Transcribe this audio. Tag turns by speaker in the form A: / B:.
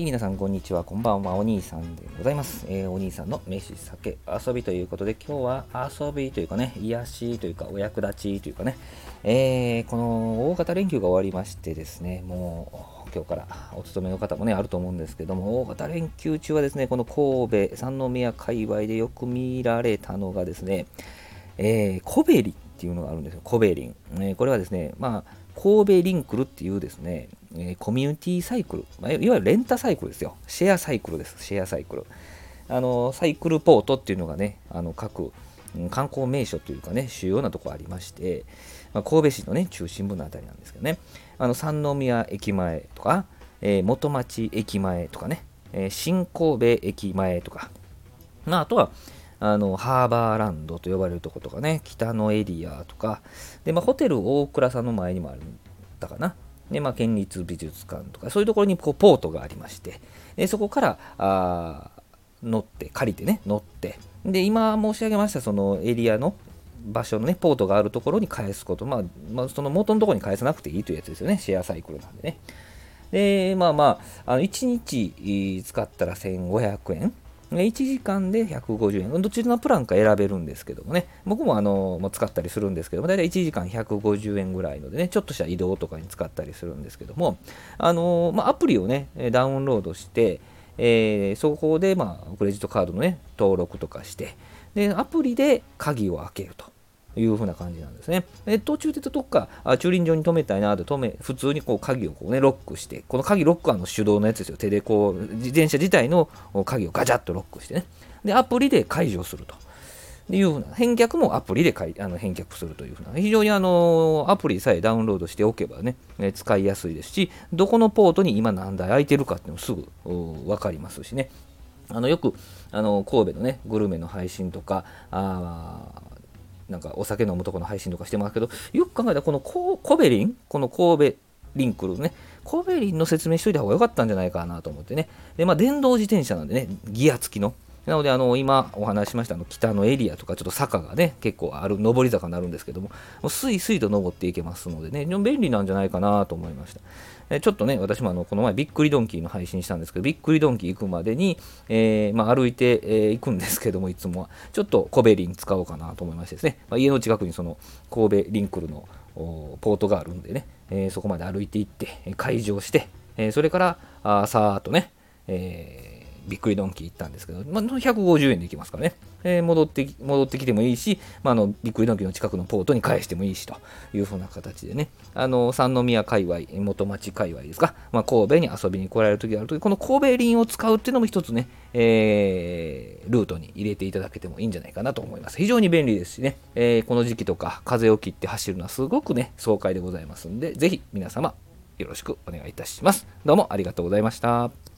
A: はい、皆さん、こんにちは。こんばんは。お兄さんでございます。えーお兄さんの飯、酒、遊びということで、今日は遊びというかね、癒しというか、お役立ちというかね、えーこの大型連休が終わりましてですね、もう今日からお勤めの方もね、あると思うんですけども、大型連休中はですね、この神戸、三宮界隈でよく見られたのがですね、えーコベリっていうのがあるんですよ、コベリン。えーこれはですね、まあ、神戸リンクルっていうですね、えーコミュニティサイクル、まあ、いわゆるレンタサイクルですよ。シェアサイクルです、シェアサイクル。あのサイクルポートっていうのがね、あの各観光名所というかね、主要なところありまして、まあ、神戸市のね、中心部のあたりなんですけどね、あの三宮駅前とか、えー元町駅前とかね、えー新神戸駅前とか、まあ、あとは、あのハーバーランドと呼ばれるとことかね、北のエリアとか、でまあ、ホテル大倉さんの前にもあるんだかな。で、まあ、県立美術館とか、そういうところにこうポートがありまして、でそこからあ乗って、借りてね、乗って、で、今申し上げましたそのエリアの場所のね、ポートがあるところに返すこと、まあ、まあ、その元のところに返さなくていいというやつですよね、シェアサイクルなんでね。で、まあまあ、あの1日使ったら1500円。1時間で150円。どちらのプランか選べるんですけどもね。僕もあの、ま、使ったりするんですけども、だいたい1時間150円ぐらいのでね、ちょっとした移動とかに使ったりするんですけども、あのまあ、アプリをね、ダウンロードして、えーそこで、まあ、クレジットカードのね、登録とかして、で、アプリで鍵を開けると。いう風な感じなんですね。で途中でどっかあ駐輪場に止めたいなと止め、普通にこう鍵をこう、ね、ロックして、この鍵ロックはの手動のやつですよ。手でこう、自転車自体の鍵をガチャッとロックしてね。で、アプリで解除すると。いうふうな返却もアプリでかいあの返却するというふうな非常にあのアプリさえダウンロードしておけばねえ使いやすいですしどこのポートに今何台空いてるかっていうのもすぐ分かりますしねあのよくあの神戸のねグルメの配信とかあなんかお酒飲むとこの配信とかしてますけどよく考えたらこのココベリン？この神戸リンクルねコベリンの説明しといた方が良かったんじゃないかなと思ってね。でまあ電動自転車なんでねギア付きのなので、あの今お話ししましたあの北のエリアとか、ちょっと坂がね、結構ある、上り坂になるんですけども、もうスイスイと登っていけますのでね、非常に便利なんじゃないかなと思いました。えちょっとね、私もあのこの前、びっくりドンキーの配信したんですけど、びっくりドンキー行くまでに、えーまあ、歩いて、えー行くんですけども、いつもは、ちょっとコベリン使おうかなと思いましてですね、まあ、家の近くにその神戸リンクルのポートがあるんでね、えーそこまで歩いて行って、えー開場して、えそれから、あさーっとね、えーびっくりドンキー行ったんですけど、まあ、150円で行きますからね、えー戻って戻ってきてもいいし、まあ、あのびっくりドンキーの近くのポートに返してもいいしというふうな形でね、あの三宮界隈、元町界隈ですか、まあ、神戸に遊びに来られる時があるとき、この神戸輪を使うっていうのも一つね、えールートに入れていただけてもいいんじゃないかなと思います。非常に便利ですしね、えーこの時期とか風を切って走るのはすごくね、爽快でございますんで、ぜひ皆様よろしくお願いいたします。どうもありがとうございました。